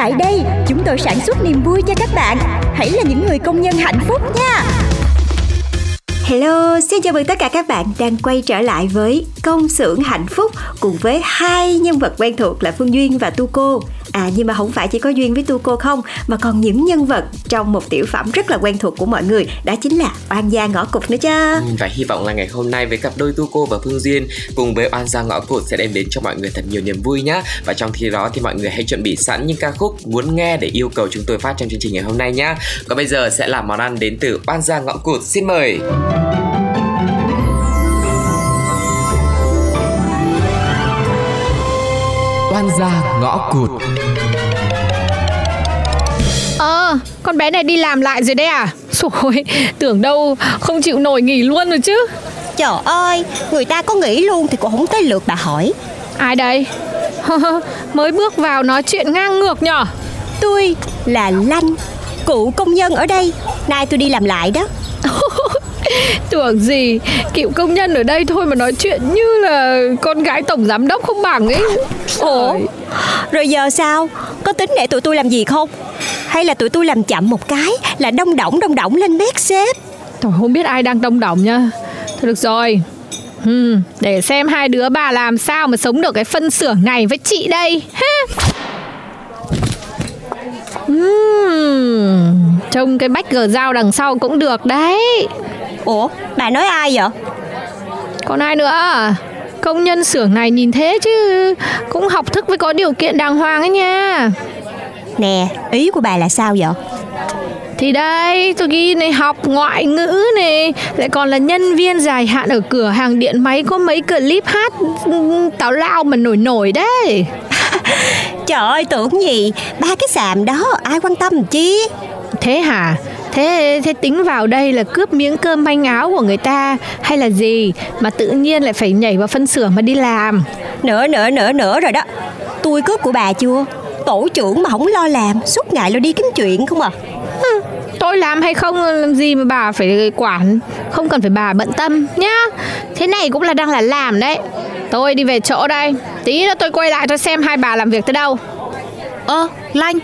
Tại đây, chúng tôi sản xuất niềm vui cho các bạn. Hãy là những người công nhân hạnh phúc nha. Hello, xin chào mừng tất cả các bạn đang quay trở lại với Công xưởng hạnh phúc cùng với hai nhân vật quen thuộc là Phương Duyên và Tu Cô. À nhưng mà không phải chỉ có Duyên với Tu Cô không mà còn những nhân vật trong một tiểu phẩm rất là quen thuộc của mọi người đó chính là Oan gia ngõ cụt nữa chứ. Ừ, Và hy vọng là ngày hôm nay với cặp đôi Tu Cô và Phương Duyên cùng với Oan Gia Ngõ Cụt sẽ đem đến cho mọi người thật nhiều niềm vui nhá. Và trong khi đó thì mọi người hãy chuẩn bị sẵn những ca khúc muốn nghe để yêu cầu chúng tôi phát trong chương trình ngày hôm nay nhá. Còn bây giờ sẽ là món ăn đến từ Oan Gia Ngõ Cụt. Xin mời. Oan gia ngõ cụt. Ờ, con bé này đi làm lại rồi đấy à? Rồi, tưởng đâu không chịu nổi nghỉ luôn rồi chứ Trời ơi, người ta có nghĩ luôn thì cũng không tới lượt bà hỏi Ai đây? Mới bước vào nói chuyện ngang ngược nhở Tôi là Lanh, cụ công nhân ở đây Nay tôi đi làm lại đó Tưởng gì, cựu công nhân ở đây thôi mà nói chuyện như là con gái tổng giám đốc không bằng ấy. Ủa, rồi giờ sao? Có tính để tụi tôi làm gì không? Hay là tụi tôi làm chậm một cái là đông đỏng đông đỏng lên mét sếp Tôi không biết ai đang đông đỏng nha. Thôi được rồi. Hmm, để xem hai đứa bà làm sao mà sống được cái phân xưởng này với chị đây. Ha. Uhm, trông cái bách gờ dao đằng sau cũng được đấy Ủa, bà nói ai vậy? Còn ai nữa Công nhân xưởng này nhìn thế chứ Cũng học thức với có điều kiện đàng hoàng ấy nha Nè, ý của bà là sao vậy? Thì đây tôi ghi này học ngoại ngữ này Lại còn là nhân viên dài hạn ở cửa hàng điện máy Có mấy clip hát tào lao mà nổi nổi đấy Trời ơi, tưởng gì Ba cái xàm đó, ai quan tâm chi Thế hả? Thế thế tính vào đây là cướp miếng cơm manh áo của người ta hay là gì mà tự nhiên lại phải nhảy vào phân xưởng mà đi làm? Nữa, nữa, nữa, nữa rồi đó Tôi cướp của bà chưa? Tổ trưởng mà không lo làm Suốt ngày lo đi kiếm chuyện không à Tôi làm hay không làm gì mà bà phải quản Không cần phải bà bận tâm nhá Thế này cũng là đang là làm đấy Tôi đi về chỗ đây Tí nữa tôi quay lại tôi xem hai bà làm việc tới đâu Ơ, Lanh,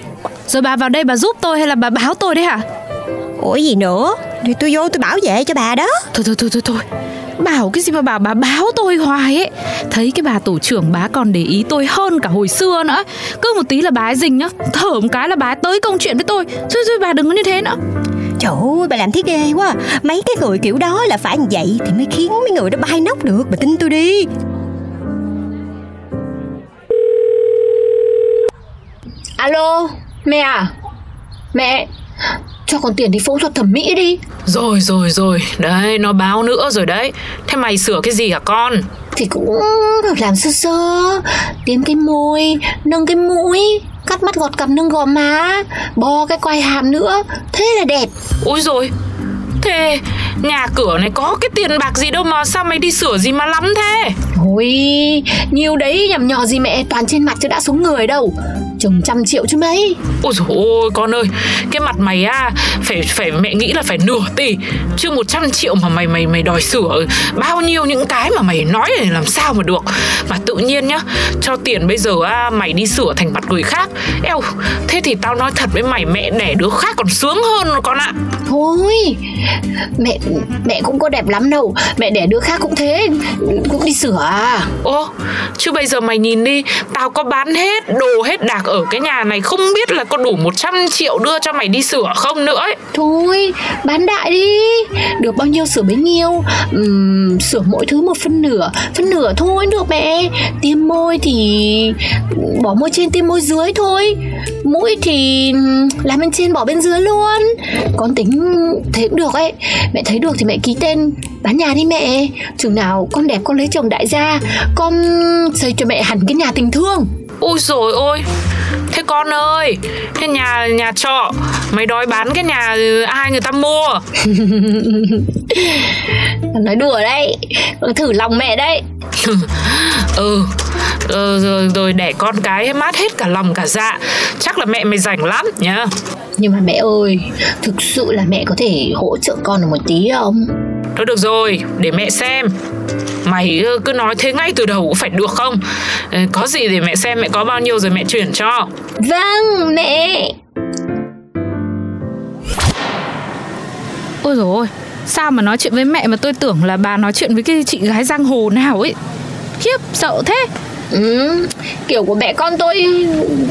rồi bà vào đây bà giúp tôi hay là bà báo tôi đấy hả? Ủa gì nữa? Thì tôi vô tôi bảo vệ cho bà đó. Thôi thôi thôi thôi thôi. Bảo cái gì mà bảo bà báo tôi hoài ấy. Thấy cái bà tổ trưởng bà còn để ý tôi hơn cả hồi xưa nữa. Cứ một tí là bà ấy rình nhá. Thở một cái là bà ấy tới công chuyện với tôi. Thôi thôi bà đừng có như thế nữa. Trời ơi bà làm thế ghê quá. Mấy cái người kiểu đó là phải như vậy Thì mới khiến mấy người đó bay nóc được. Bà tin tôi đi. Alo, mẹ à? Mẹ, cho con tiền đi phẫu thuật thẩm mỹ đi. Rồi rồi rồi. Đấy nó báo nữa rồi đấy. Thế mày sửa cái gì hả con? Thì cũng làm sơ sơ, tiêm cái môi, nâng cái mũi, cắt mắt gọt cằm nâng gò má, bo cái quai hàm nữa, thế là đẹp. Ôi rồi Thế nhà cửa này có cái tiền bạc gì đâu mà sao mày đi sửa gì mà lắm thế? Ôi, nhiều đấy nhầm nhò gì mẹ, toàn trên mặt chứ đã xuống người đâu. Chừng trăm triệu chứ mấy. Ôi dồi ôi con ơi Cái mặt mày à Phải phải mẹ nghĩ là phải nửa tỷ Chứ 100 triệu mà mày mày mày đòi sửa Bao nhiêu những cái mà mày nói này làm sao mà được Mà tự nhiên nhá Cho tiền bây giờ à, mày đi sửa thành mặt người khác Eo Thế thì tao nói thật với mày Mẹ đẻ đứa khác còn sướng hơn con ạ Thôi, mẹ mẹ cũng có đẹp lắm đâu. Mẹ đẻ đứa khác cũng thế, cũng đi sửa à. Ô Chứ bây giờ mày nhìn đi Tao có bán hết đồ hết đạc ở cái nhà này không biết là có đủ 100 triệu đưa cho mày đi sửa không nữa ấy. Thôi, bán đại đi. Được bao nhiêu sửa bấy nhiêu. Ừm, Sửa mỗi thứ một phân nửa. Phân nửa thôi được mẹ. Tiêm môi thì bỏ môi trên tiêm môi dưới thôi. Mũi thì làm bên trên bỏ bên dưới luôn. Con tính thế cũng được ấy. Mẹ thấy được thì mẹ ký tên bán nhà đi mẹ. Chừng nào con đẹp con lấy chồng đại gia Con xây cho mẹ hẳn cái nhà tình thương. Ôi rồi ôi Thế con ơi Thế nhà nhà trọ Mày đói bán cái nhà ừ, ai người ta mua? Nói đùa đấy Thử lòng mẹ đấy. Ừ ờ, rồi, rồi để con cái mát hết cả lòng cả dạ. Chắc là mẹ mày rảnh lắm nhá. Nhưng mà mẹ ơi Thực sự là mẹ có thể hỗ trợ con được một tí không Thôi được rồi để mẹ xem. Mày ờ, cứ nói thế ngay từ đầu cũng phải được không? Ờ, Có gì để mẹ xem mẹ có bao nhiêu rồi mẹ chuyển cho. Vâng mẹ. Ôi dồi ôi Sao mà nói chuyện với mẹ mà tôi tưởng là bà nói chuyện với cái chị gái giang hồ nào ấy? Khiếp sợ thế. Ừ, Kiểu của mẹ con tôi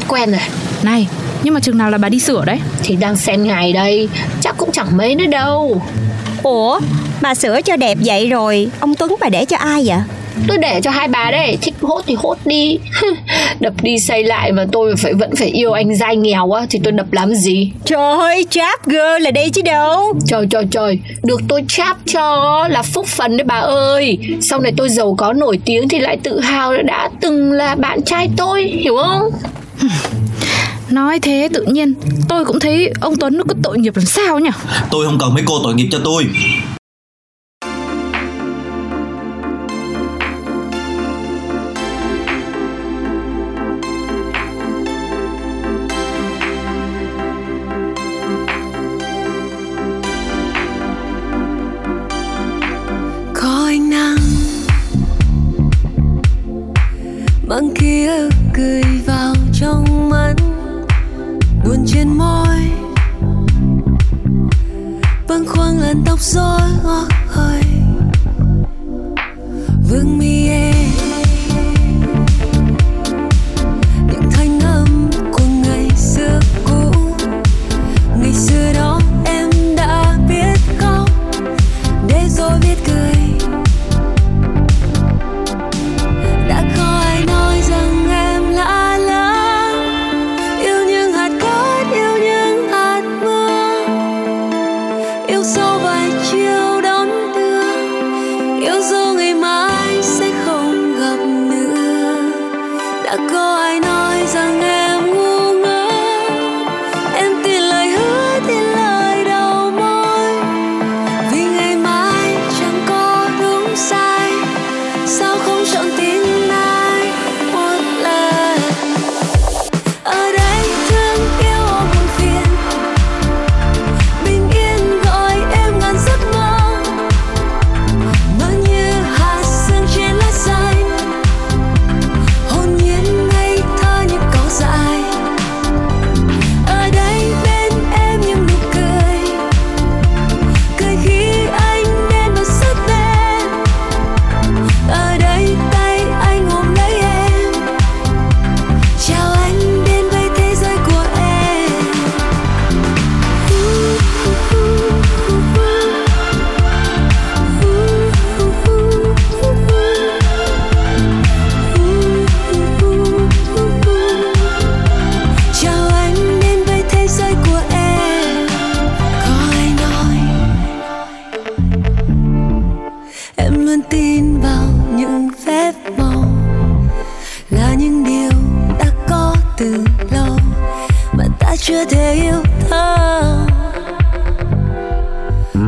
quen rồi. Này nhưng mà chừng nào là bà đi sửa đấy? Thì đang xem ngày đây Chắc cũng chẳng mấy nữa đâu. Ủa mà sửa cho đẹp vậy rồi Ông Tuấn bà để cho ai vậy? Tôi để cho hai bà đấy Thích hốt thì hốt đi. Đập đi xây lại mà tôi phải vẫn phải yêu anh dai nghèo á Thì tôi đập làm gì? Trời ơi trap girl là đây chứ đâu. Trời trời trời Được tôi cháp cho là phúc phần đấy bà ơi. Sau này tôi giàu có nổi tiếng Thì lại tự hào đã từng là bạn trai tôi Hiểu không? Nói thế tự nhiên Tôi cũng thấy ông Tuấn nó có tội nghiệp làm sao nhỉ? Tôi không cần mấy cô tội nghiệp cho tôi buồn trên môi. Bâng khuâng làn tóc rối ngót hơi. Vương mi em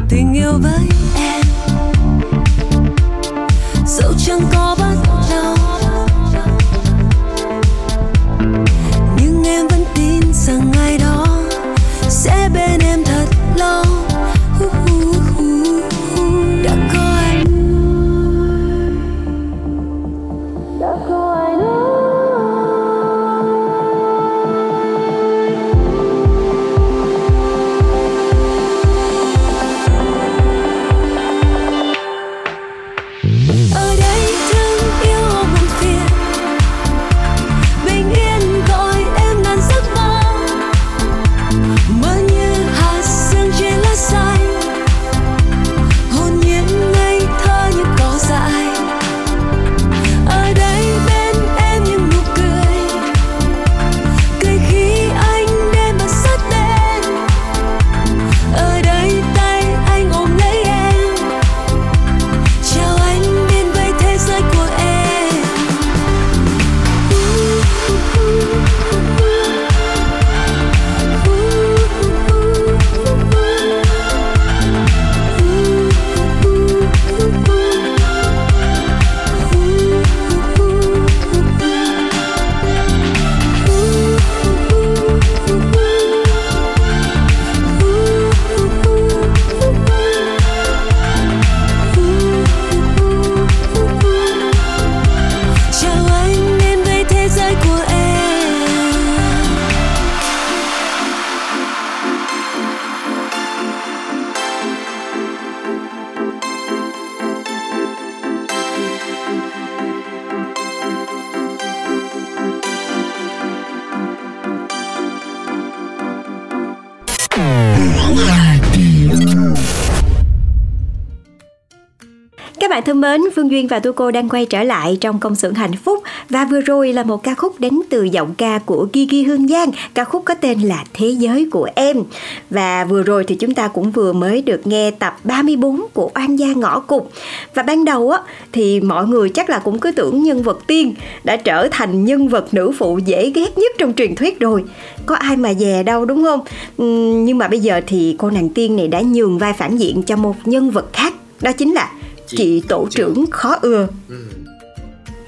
tình yêu với em. Dẫu chẳng có bất các bạn thân mến, Phương Duyên và Tu Cô đang quay trở lại trong công xưởng hạnh phúc và vừa rồi là một ca khúc đến từ giọng ca của Gigi Hương Giang, ca khúc có tên là Thế giới của em. Và vừa rồi thì chúng ta cũng vừa mới được nghe tập 34 của Oan gia ngõ cục. Và ban đầu á thì mọi người chắc là cũng cứ tưởng nhân vật tiên đã trở thành nhân vật nữ phụ dễ ghét nhất trong truyền thuyết rồi. Có ai mà dè đâu đúng không? Nhưng mà bây giờ thì cô nàng tiên này đã nhường vai phản diện cho một nhân vật khác đó chính là chị, tổ trưởng khó ưa. Ừ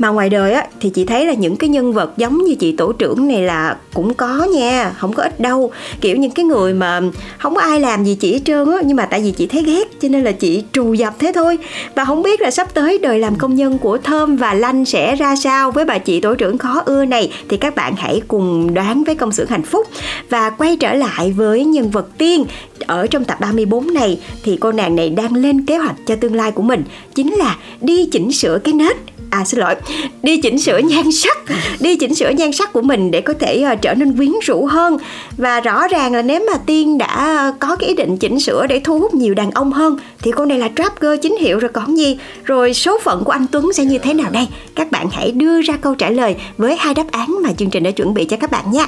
mà ngoài đời á, thì chị thấy là những cái nhân vật giống như chị tổ trưởng này là cũng có nha, không có ít đâu. Kiểu những cái người mà không có ai làm gì chị hết trơn á, nhưng mà tại vì chị thấy ghét, cho nên là chị trù dập thế thôi. Và không biết là sắp tới đời làm công nhân của thơm và lanh sẽ ra sao với bà chị tổ trưởng khó ưa này, thì các bạn hãy cùng đoán với công xưởng hạnh phúc. Và quay trở lại với nhân vật tiên ở trong tập 34 này, thì cô nàng này đang lên kế hoạch cho tương lai của mình, chính là đi chỉnh sửa cái nết à xin lỗi. Đi chỉnh sửa nhan sắc. Đi chỉnh sửa nhan sắc của mình để có thể uh, trở nên quyến rũ hơn. Và rõ ràng là nếu mà tiên đã ờ, có cái ý định chỉnh sửa để thu hút nhiều đàn ông hơn thì cô này là trap girl chính hiệu rồi còn gì. Rồi số phận của anh Tuấn sẽ như thế nào đây? Các bạn hãy đưa ra câu trả lời với hai đáp án mà chương trình đã chuẩn bị cho các bạn nhé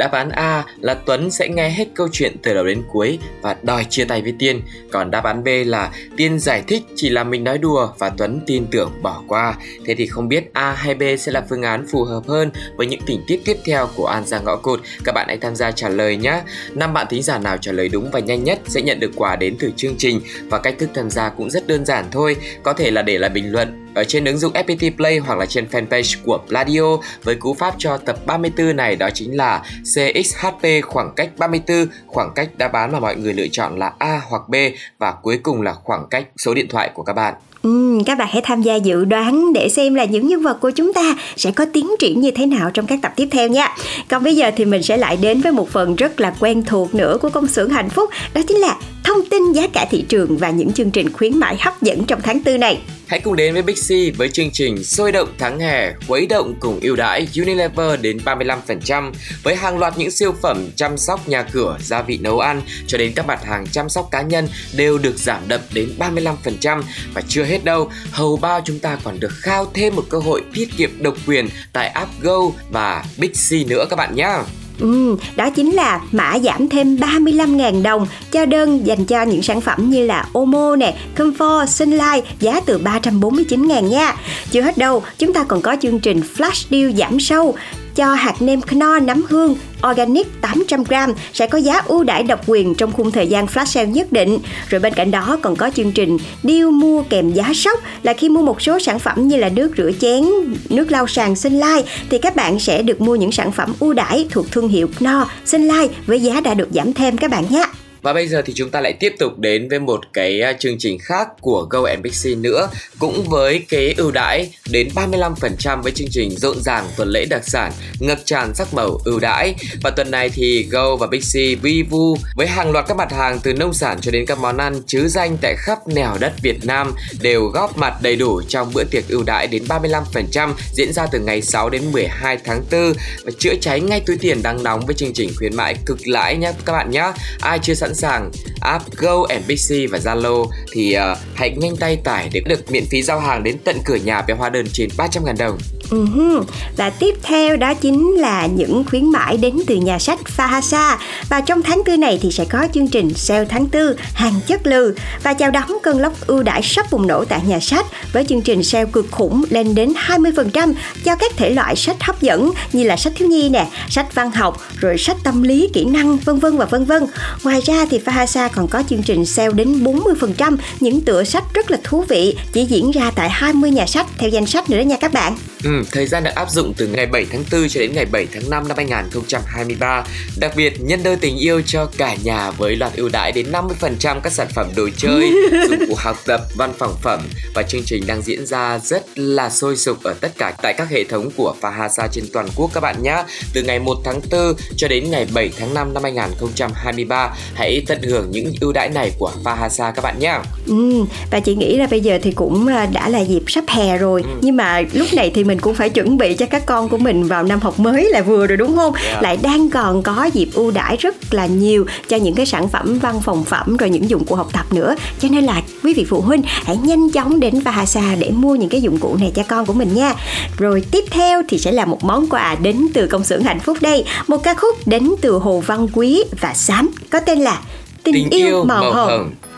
Đáp án A là Tuấn sẽ nghe hết câu chuyện từ đầu đến cuối và đòi chia tay với Tiên. Còn đáp án B là Tiên giải thích chỉ là mình nói đùa và Tuấn tin tưởng bỏ qua. Thế thì không biết A hay B sẽ là phương án phù hợp hơn với những tình tiết tiếp theo của An Giang Ngõ Cụt. Các bạn hãy tham gia trả lời nhé. Năm bạn thính giả nào trả lời đúng và nhanh nhất sẽ nhận được quà đến từ chương trình và cách thức tham gia cũng rất đơn giản thôi. Có thể là để lại bình luận ở trên ứng dụng FPT Play hoặc là trên fanpage của Pladio với cú pháp cho tập 34 này đó chính là CXHP khoảng cách 34, khoảng cách đáp án mà mọi người lựa chọn là A hoặc B và cuối cùng là khoảng cách số điện thoại của các bạn. Ừ, các bạn hãy tham gia dự đoán để xem là những nhân vật của chúng ta sẽ có tiến triển như thế nào trong các tập tiếp theo nha. Còn bây giờ thì mình sẽ lại đến với một phần rất là quen thuộc nữa của công xưởng hạnh phúc, đó chính là thông tin giá cả thị trường và những chương trình khuyến mại hấp dẫn trong tháng tư này. Hãy cùng đến với Big C với chương trình Sôi động tháng hè, khuấy động cùng ưu đãi Unilever đến 35% với hàng loạt những siêu phẩm chăm sóc nhà cửa, gia vị nấu ăn cho đến các mặt hàng chăm sóc cá nhân đều được giảm đậm đến 35% và chưa hết đâu, hầu bao chúng ta còn được khao thêm một cơ hội tiết kiệm độc quyền tại app Go và Big C nữa các bạn nhé. Ừ, đó chính là mã giảm thêm 35.000 đồng cho đơn dành cho những sản phẩm như là Omo nè, Comfort, Sunlight giá từ 349.000 nha. Chưa hết đâu, chúng ta còn có chương trình Flash Deal giảm sâu cho hạt nêm Knorr nấm hương Organic 800g sẽ có giá ưu đãi độc quyền trong khung thời gian flash sale nhất định. Rồi bên cạnh đó còn có chương trình deal mua kèm giá sốc là khi mua một số sản phẩm như là nước rửa chén, nước lau sàn Sunlight thì các bạn sẽ được mua những sản phẩm ưu đãi thuộc thương hiệu Knorr, Sunlight với giá đã được giảm thêm các bạn nhé. Và bây giờ thì chúng ta lại tiếp tục đến với một cái à, chương trình khác của Go and Bixi nữa, Cũng với cái ưu đãi đến 35% với chương trình rộn ràng tuần lễ đặc sản, ngập tràn sắc màu ưu đãi Và tuần này thì Go và Bixi vi vu với hàng loạt các mặt hàng từ nông sản cho đến các món ăn chứ danh tại khắp nẻo đất Việt Nam đều góp mặt đầy đủ trong bữa tiệc ưu đãi đến 35% diễn ra từ ngày 6 đến 12 tháng 4 và chữa cháy ngay túi tiền đang nóng với chương trình khuyến mại cực lãi nhé các bạn nhé. Ai chưa sẵn sẵn sàng app Go NBC và Zalo thì uh, hãy nhanh tay tải để được miễn phí giao hàng đến tận cửa nhà với hóa đơn trên 300.000 đồng. Uh-huh. Và tiếp theo đó chính là những khuyến mãi đến từ nhà sách Fahasa và trong tháng tư này thì sẽ có chương trình sale tháng tư hàng chất lừ và chào đón cơn lốc ưu đãi sắp bùng nổ tại nhà sách với chương trình sale cực khủng lên đến 20% cho các thể loại sách hấp dẫn như là sách thiếu nhi nè, sách văn học, rồi sách tâm lý, kỹ năng vân vân và vân vân. Ngoài ra thì Fahasa còn có chương trình sale đến 40% những tựa sách rất là thú vị chỉ diễn ra tại 20 nhà sách theo danh sách nữa đó nha các bạn. Ừ, thời gian được áp dụng từ ngày 7 tháng 4 cho đến ngày 7 tháng 5 năm 2023. Đặc biệt, nhân đôi tình yêu cho cả nhà với loạt ưu đãi đến 50% các sản phẩm đồ chơi, dụng cụ học tập, văn phòng phẩm và chương trình đang diễn ra rất là sôi sục ở tất cả tại các hệ thống của Fahasa trên toàn quốc các bạn nhé. Từ ngày 1 tháng 4 cho đến ngày 7 tháng 5 năm 2023, hãy tận hưởng những ưu đãi này của Fahasa các bạn nhé. Ừ, và chị nghĩ là bây giờ thì cũng à, đã là dịp sắp hè rồi, ừ. nhưng mà lúc này thì mình cũng cũng phải chuẩn bị cho các con của mình vào năm học mới là vừa rồi đúng không? Yeah. lại đang còn có dịp ưu đãi rất là nhiều cho những cái sản phẩm văn phòng phẩm rồi những dụng cụ học tập nữa. Cho nên là quý vị phụ huynh hãy nhanh chóng đến Vahasa để mua những cái dụng cụ này cho con của mình nha. Rồi tiếp theo thì sẽ là một món quà đến từ công xưởng hạnh phúc đây. Một ca khúc đến từ Hồ Văn Quý và Sám có tên là Tình, yêu, màu, hồng. mây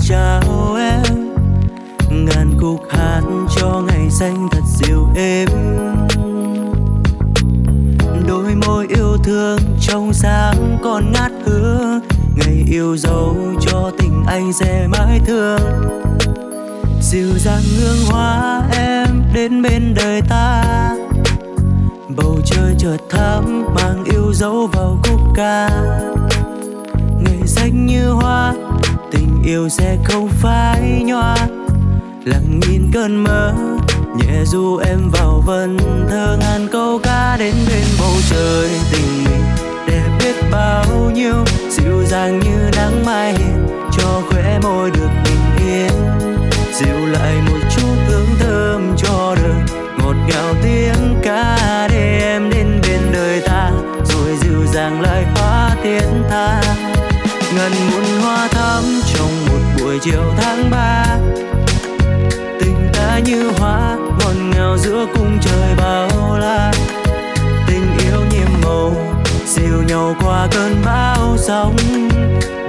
chào em. Ngàn khúc hát cho ngày xanh thật dịu êm. Đôi môi yêu thương trong sáng còn ngát hương ngày yêu dấu cho tình anh sẽ mãi thương. Dịu dàng hương hoa em đến bên đời ta. Bầu trời chợt thắm mang yêu dấu vào khúc ca. Ngày xanh như hoa, tình yêu sẽ không phai nhòa. Lặng nhìn cơn mơ, nhẹ du em vào vần thơ ngàn câu ca đến bên bầu trời. Tình mình để biết bao nhiêu, dịu dàng như nắng mai hiền, cho khỏe môi được bình yên. Dịu lại một chút hương thơm cho đời, ngọt ngào tiếng ca để em đến bên đời ta, rồi dịu dàng lại hóa tiếng tha. Ngần muôn hoa thắm buổi chiều tháng ba, tình ta như hoa, ngọt ngào giữa cung trời bao la. Tình yêu nhiệm màu, dìu nhau qua cơn bão sóng,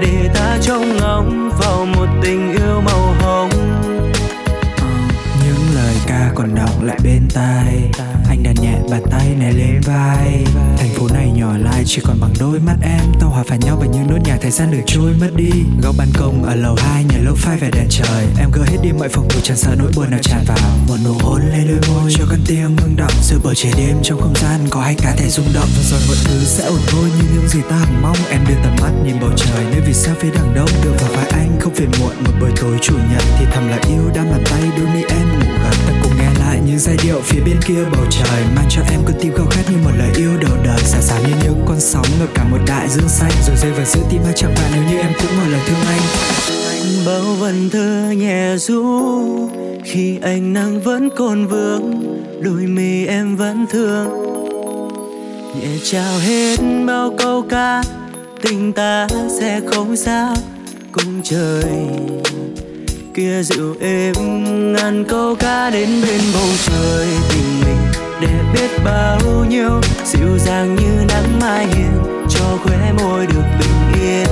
để ta trông ngóng vào một tình yêu màu hồng. Những lời ca còn đọng lại bên tai nhẹ bàn tay này lên vai. Thành phố này nhỏ lại, chỉ còn bằng đôi mắt em. Tao hòa phải nhau bằng những nốt nhạc thời gian được trôi mất đi. Góc ban công ở lầu hai, nhà lâu phai về đèn trời. Em gỡ hết đi mọi phòng thủ chẳng sợ nỗi buồn nào tràn vào. Một nụ hôn lên đôi môi, cho con tim ngưng động giữa bầu trời đêm trong không gian, có hai cá thể rung động. Và rồi mọi thứ sẽ ổn thôi như những gì ta hằng mong em đưa tầm mắt nhìn bầu trời. Nơi vì sao phía đằng đông tựa vào vai anh không phiền muộn. Một buổi tối chủ nhật thì thầm là yêu đang bàn tay đôi mi em ngủ gần ta cùng nghe lại những giai điệu phía bên kia bầu trời mang cho em con tim khao khát như một lời yêu đầu đời. Xả xả như những con sóng ngập cả một đại dương xanh. Rồi rơi vào giữa tim hai chẳng bạn, nếu như em cũng một lời thương anh. Bao vần thơ nhẹ ru, khi ánh nắng vẫn còn vương đôi mi em vẫn thương. Nhẹ trao hết bao câu ca, tình ta sẽ không sao cùng trời. Kia dịu êm ngàn câu ca đến bên bầu trời, tình để biết bao nhiêu, dịu dàng như nắng mai hiền, cho khóe môi được bình yên.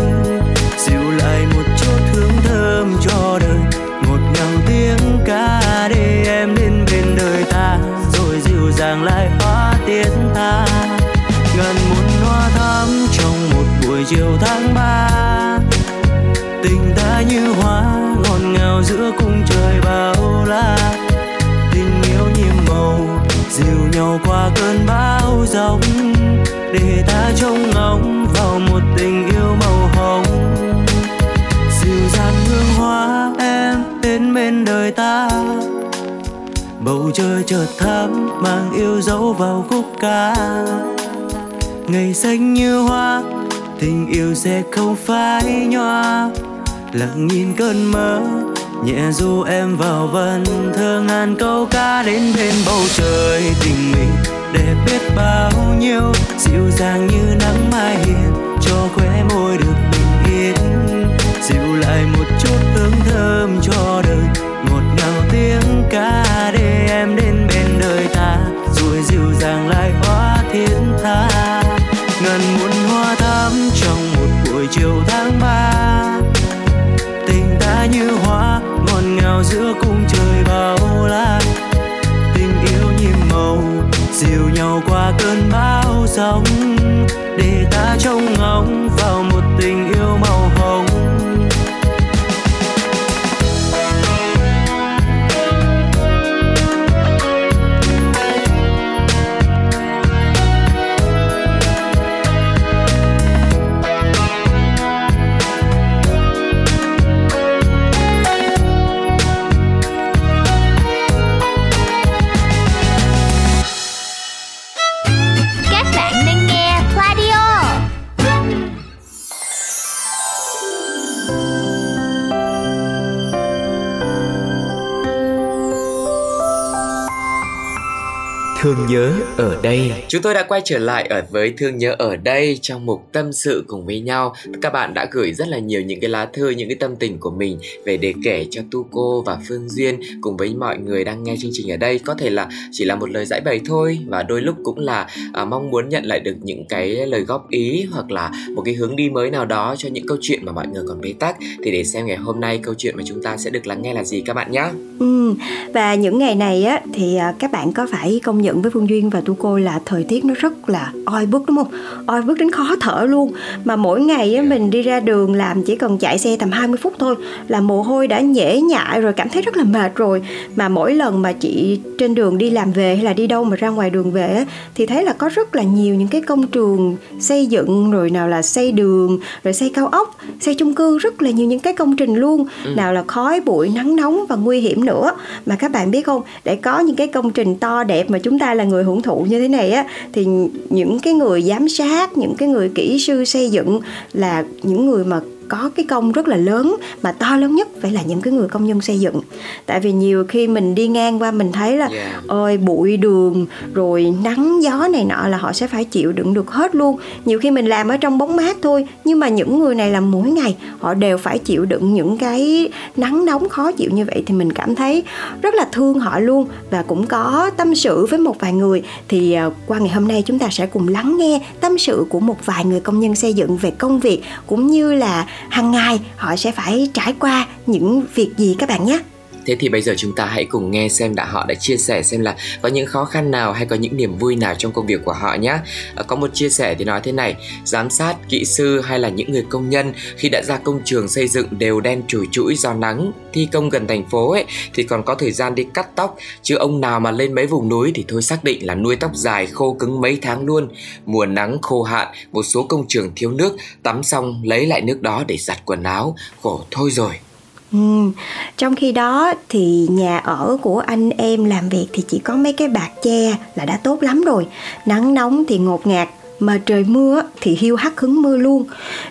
Dịu lại một chút hương thơm cho đời ngọt ngào tiếng ca để em đến bên đời ta, rồi dịu dàng lại hóa tiếng tha ngàn muôn hoa thắm trong một buổi chiều tháng ba, tình ta như hoa ngọt ngào giữa cung trời bao la. Tình yêu nhiệm màu dìu nhau qua cơn bão giông, để ta trông ngóng vào một tình yêu màu hồng. Dịu dàng hương hoa em đến bên đời ta. Bầu trời chợt thắm mang yêu dấu vào khúc ca. Ngày xanh như hoa, tình yêu sẽ không phai nhòa. Lặng nhìn cơn mơ nhẹ du em vào vần, thơ ngàn câu ca đến bên bầu trời. Tình mình để biết bao nhiêu, dịu dàng như nắng mai hiền, cho khóe môi được bình yên. Dịu lại một chút hương thơm cho đời, ngọt ngào tiếng ca để em đến bên đời ta. Rồi dịu dàng lại hóa thiên tha ngàn muôn hoa thắm trong một buổi chiều tháng ba ta như hoa, ngọt ngào giữa cung trời bao la. Tình yêu nhiệm màu, dìu nhau qua cơn bão sóng. Để ta trông ngóng vào một tình yêu màu Thương nhớ ở đây. Chúng tôi đã quay trở lại ở với Thương nhớ ở đây trong mục tâm sự cùng với nhau. Các bạn đã gửi rất là nhiều những cái lá thư, những cái tâm tình của mình về để kể cho Tu cô và Phương Duyên cùng với mọi người đang nghe chương trình ở đây. Có thể là chỉ là một lời giải bày thôi và đôi lúc cũng là à, mong muốn nhận lại được những cái lời góp ý hoặc là một cái hướng đi mới nào đó cho những câu chuyện mà mọi người còn bế tắc. Thì để xem ngày hôm nay câu chuyện mà chúng ta sẽ được lắng nghe là gì các bạn nhé. Ừ, và những ngày này á thì à, các bạn có phải công nhận với Phương Duyên và Tu Cô là thời tiết nó rất là oi bức đúng không? Oi bức đến khó thở luôn. Mà mỗi ngày á, mình đi ra đường làm chỉ cần chạy xe tầm 20 phút thôi là mồ hôi đã nhễ nhại rồi cảm thấy rất là mệt rồi. Mà mỗi lần mà chị trên đường đi làm về hay là đi đâu mà ra ngoài đường về á, thì thấy là có rất là nhiều những cái công trường xây dựng rồi nào là xây đường rồi xây cao ốc xây chung cư rất là nhiều những cái công trình luôn ừ. nào là khói bụi nắng nóng và nguy hiểm nữa mà các bạn biết không để có những cái công trình to đẹp mà chúng ta là người hưởng thụ như thế này á, thì những cái người giám sát, những cái người kỹ sư xây dựng là những người mà có cái công rất là lớn mà to lớn nhất phải là những cái người công nhân xây dựng. Tại vì nhiều khi mình đi ngang qua mình thấy là yeah. ôi bụi đường rồi nắng gió này nọ là họ sẽ phải chịu đựng được hết luôn. Nhiều khi mình làm ở trong bóng mát thôi nhưng mà những người này làm mỗi ngày họ đều phải chịu đựng những cái nắng nóng khó chịu như vậy thì mình cảm thấy rất là thương họ luôn. Và cũng có tâm sự với một vài người thì à, qua ngày hôm nay chúng ta sẽ cùng lắng nghe tâm sự của một vài người công nhân xây dựng về công việc cũng như là hàng ngày họ sẽ phải trải qua những việc gì các bạn nhé? Thế thì bây giờ chúng ta hãy cùng nghe xem đã họ đã chia sẻ xem là có những khó khăn nào hay có những niềm vui nào trong công việc của họ nhé. Ờ, có một chia sẻ thì nói thế này, giám sát, kỹ sư hay là những người công nhân khi đã ra công trường xây dựng đều đen trùi chuỗi do nắng, thi công gần thành phố ấy thì còn có thời gian đi cắt tóc, chứ ông nào mà lên mấy vùng núi thì thôi xác định là nuôi tóc dài khô cứng mấy tháng luôn. Mùa nắng khô hạn, một số công trường thiếu nước, tắm xong lấy lại nước đó để giặt quần áo, khổ thôi rồi. Ừ. Trong khi đó thì nhà ở của anh em làm việc thì chỉ có mấy cái bạc che là đã tốt lắm rồi. Nắng nóng thì ngột ngạt, mà trời mưa thì hiu hắt hứng mưa luôn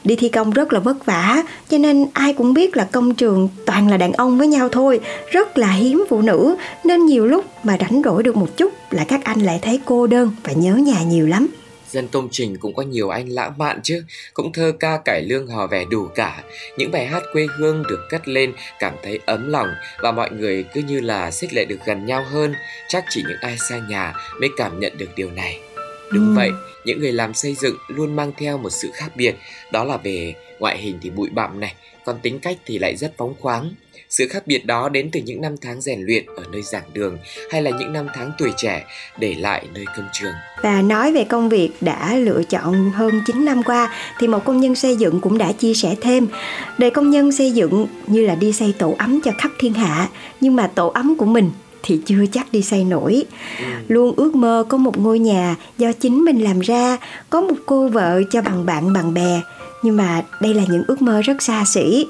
đi thi công rất là vất vả cho nên ai cũng biết là công trường toàn là đàn ông với nhau thôi rất là hiếm phụ nữ nên nhiều lúc mà rảnh rỗi được một chút là các anh lại thấy cô đơn và nhớ nhà nhiều lắm Dân công trình cũng có nhiều anh lãng mạn chứ, cũng thơ ca cải lương hò vẻ đủ cả. Những bài hát quê hương được cất lên cảm thấy ấm lòng và mọi người cứ như là xích lại được gần nhau hơn. Chắc chỉ những ai xa nhà mới cảm nhận được điều này. Đúng ừ. vậy, những người làm xây dựng luôn mang theo một sự khác biệt, đó là về ngoại hình thì bụi bặm này, còn tính cách thì lại rất phóng khoáng. Sự khác biệt đó đến từ những năm tháng rèn luyện ở nơi giảng đường hay là những năm tháng tuổi trẻ để lại nơi công trường. Và nói về công việc đã lựa chọn hơn 9 năm qua thì một công nhân xây dựng cũng đã chia sẻ thêm. Đời công nhân xây dựng như là đi xây tổ ấm cho khắp thiên hạ, nhưng mà tổ ấm của mình thì chưa chắc đi xây nổi. Ừ. Luôn ước mơ có một ngôi nhà do chính mình làm ra, có một cô vợ cho bằng bạn bằng bè. Nhưng mà đây là những ước mơ rất xa xỉ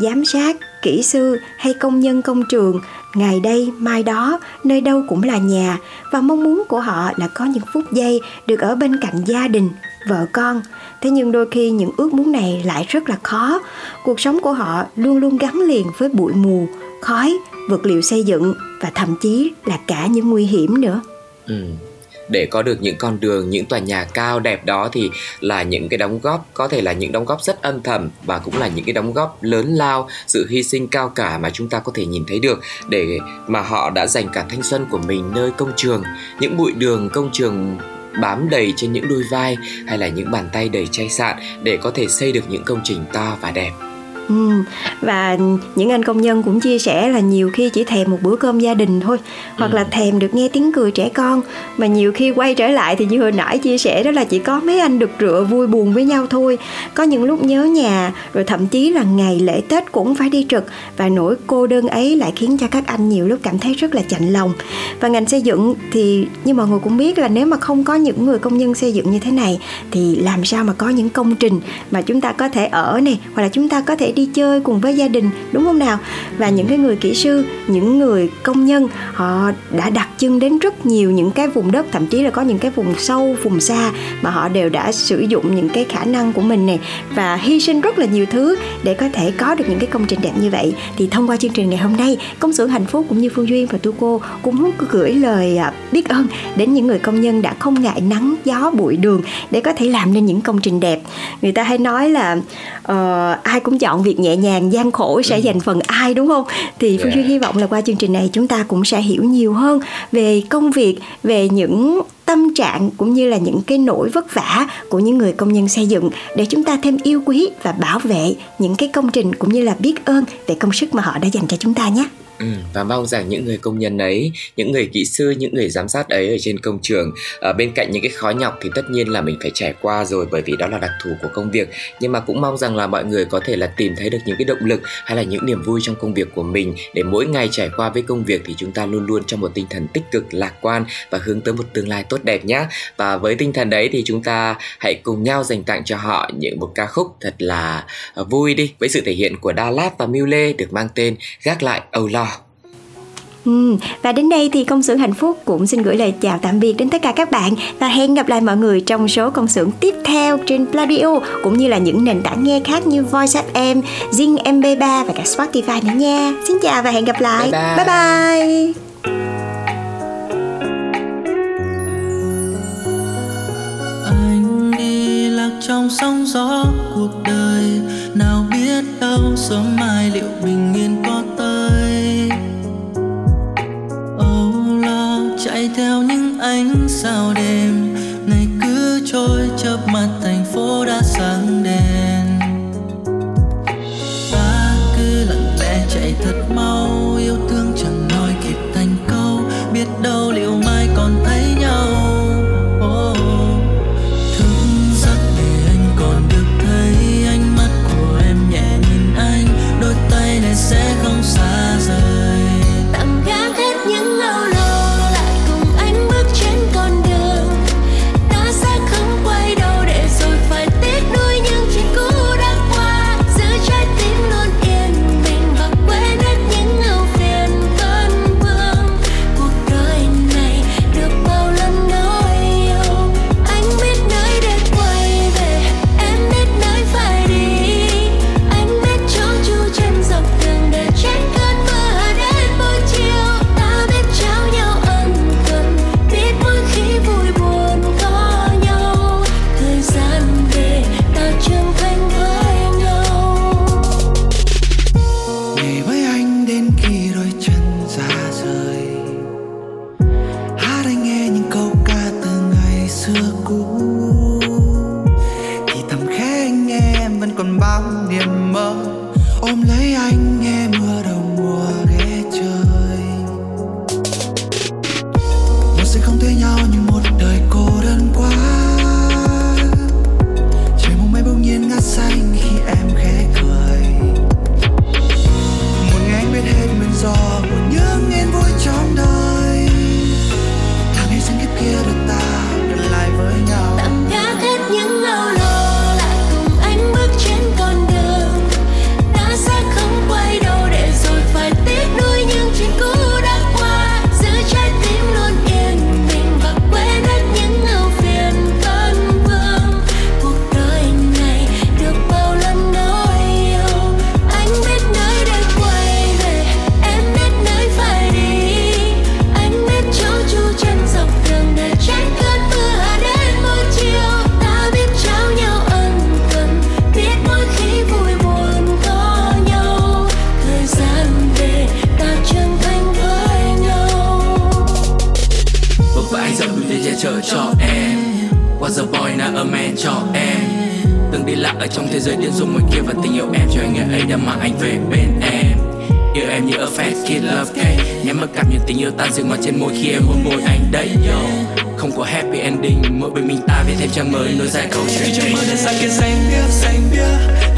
giám sát, kỹ sư hay công nhân công trường, ngày đây mai đó, nơi đâu cũng là nhà và mong muốn của họ là có những phút giây được ở bên cạnh gia đình, vợ con. Thế nhưng đôi khi những ước muốn này lại rất là khó. Cuộc sống của họ luôn luôn gắn liền với bụi mù, khói, vật liệu xây dựng và thậm chí là cả những nguy hiểm nữa. Ừ để có được những con đường, những tòa nhà cao đẹp đó thì là những cái đóng góp, có thể là những đóng góp rất âm thầm và cũng là những cái đóng góp lớn lao, sự hy sinh cao cả mà chúng ta có thể nhìn thấy được. Để mà họ đã dành cả thanh xuân của mình nơi công trường, những bụi đường công trường bám đầy trên những đôi vai hay là những bàn tay đầy chai sạn để có thể xây được những công trình to và đẹp. Ừ. Và những anh công nhân cũng chia sẻ là nhiều khi chỉ thèm một bữa cơm gia đình thôi Hoặc ừ. là thèm được nghe tiếng cười trẻ con Mà nhiều khi quay trở lại thì như hồi nãy chia sẻ đó là chỉ có mấy anh được rửa vui buồn với nhau thôi Có những lúc nhớ nhà Rồi thậm chí là ngày lễ Tết cũng phải đi trực Và nỗi cô đơn ấy lại khiến cho các anh nhiều lúc cảm thấy rất là chạnh lòng Và ngành xây dựng thì như mọi người cũng biết là nếu mà không có những người công nhân xây dựng như thế này Thì làm sao mà có những công trình mà chúng ta có thể ở này Hoặc là chúng ta có thể thể đi chơi cùng với gia đình đúng không nào? Và những cái người kỹ sư những người công nhân họ đã đặt chân đến rất nhiều những cái vùng đất thậm chí là có những cái vùng sâu vùng xa mà họ đều đã sử dụng những cái khả năng của mình này và hy sinh rất là nhiều thứ để có thể có được những cái công trình đẹp như vậy. Thì thông qua chương trình ngày hôm nay công xưởng hạnh phúc cũng như phương duyên và tu cô cũng muốn gửi lời à, biết ơn đến những người công nhân đã không ngại nắng gió bụi đường để có thể làm nên những công trình đẹp. Người ta hay nói là uh, ai cũng chọn việc nhẹ nhàng gian khổ sẽ ừ. dành phần ai đúng không thì phương yeah. duyên hy vọng là qua chương trình này chúng ta cũng sẽ hiểu nhiều hơn về công việc về những tâm trạng cũng như là những cái nỗi vất vả của những người công nhân xây dựng để chúng ta thêm yêu quý và bảo vệ những cái công trình cũng như là biết ơn về công sức mà họ đã dành cho chúng ta nhé. Ừ, và mong rằng những người công nhân ấy, những người kỹ sư, những người giám sát ấy ở trên công trường ở bên cạnh những cái khó nhọc thì tất nhiên là mình phải trải qua rồi bởi vì đó là đặc thù của công việc. Nhưng mà cũng mong rằng là mọi người có thể là tìm thấy được những cái động lực hay là những niềm vui trong công việc của mình để mỗi ngày trải qua với công việc thì chúng ta luôn luôn trong một tinh thần tích cực lạc quan và hướng tới một tương lai tốt đẹp nhé và với tinh thần đấy thì chúng ta hãy cùng nhau dành tặng cho họ những một ca khúc thật là ờ, vui đi với sự thể hiện của Đa Lạt và Miu Lê được mang tên Gác lại âu lo. Ừ, và đến đây thì công xưởng hạnh phúc cũng xin gửi lời chào tạm biệt đến tất cả các bạn và hẹn gặp lại mọi người trong số công xưởng tiếp theo trên Pladio cũng như là những nền tảng nghe khác như Voice FM, Zing MP3 và cả Spotify nữa nha. Xin chào và hẹn gặp lại. Bye bye. bye, bye. Anh đi lạc trong sóng gió cuộc đời nào biết đâu sớm mai liệu bình yên có tới theo những ánh sao đêm ngày cứ trôi chớp mắt thành phố đã sáng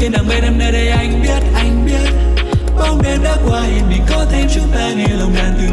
Khi nàng bên em nơi đây anh biết anh biết. Bóng đêm đã qua, hiện mình có thêm chúng ta nghe lòng đàn từng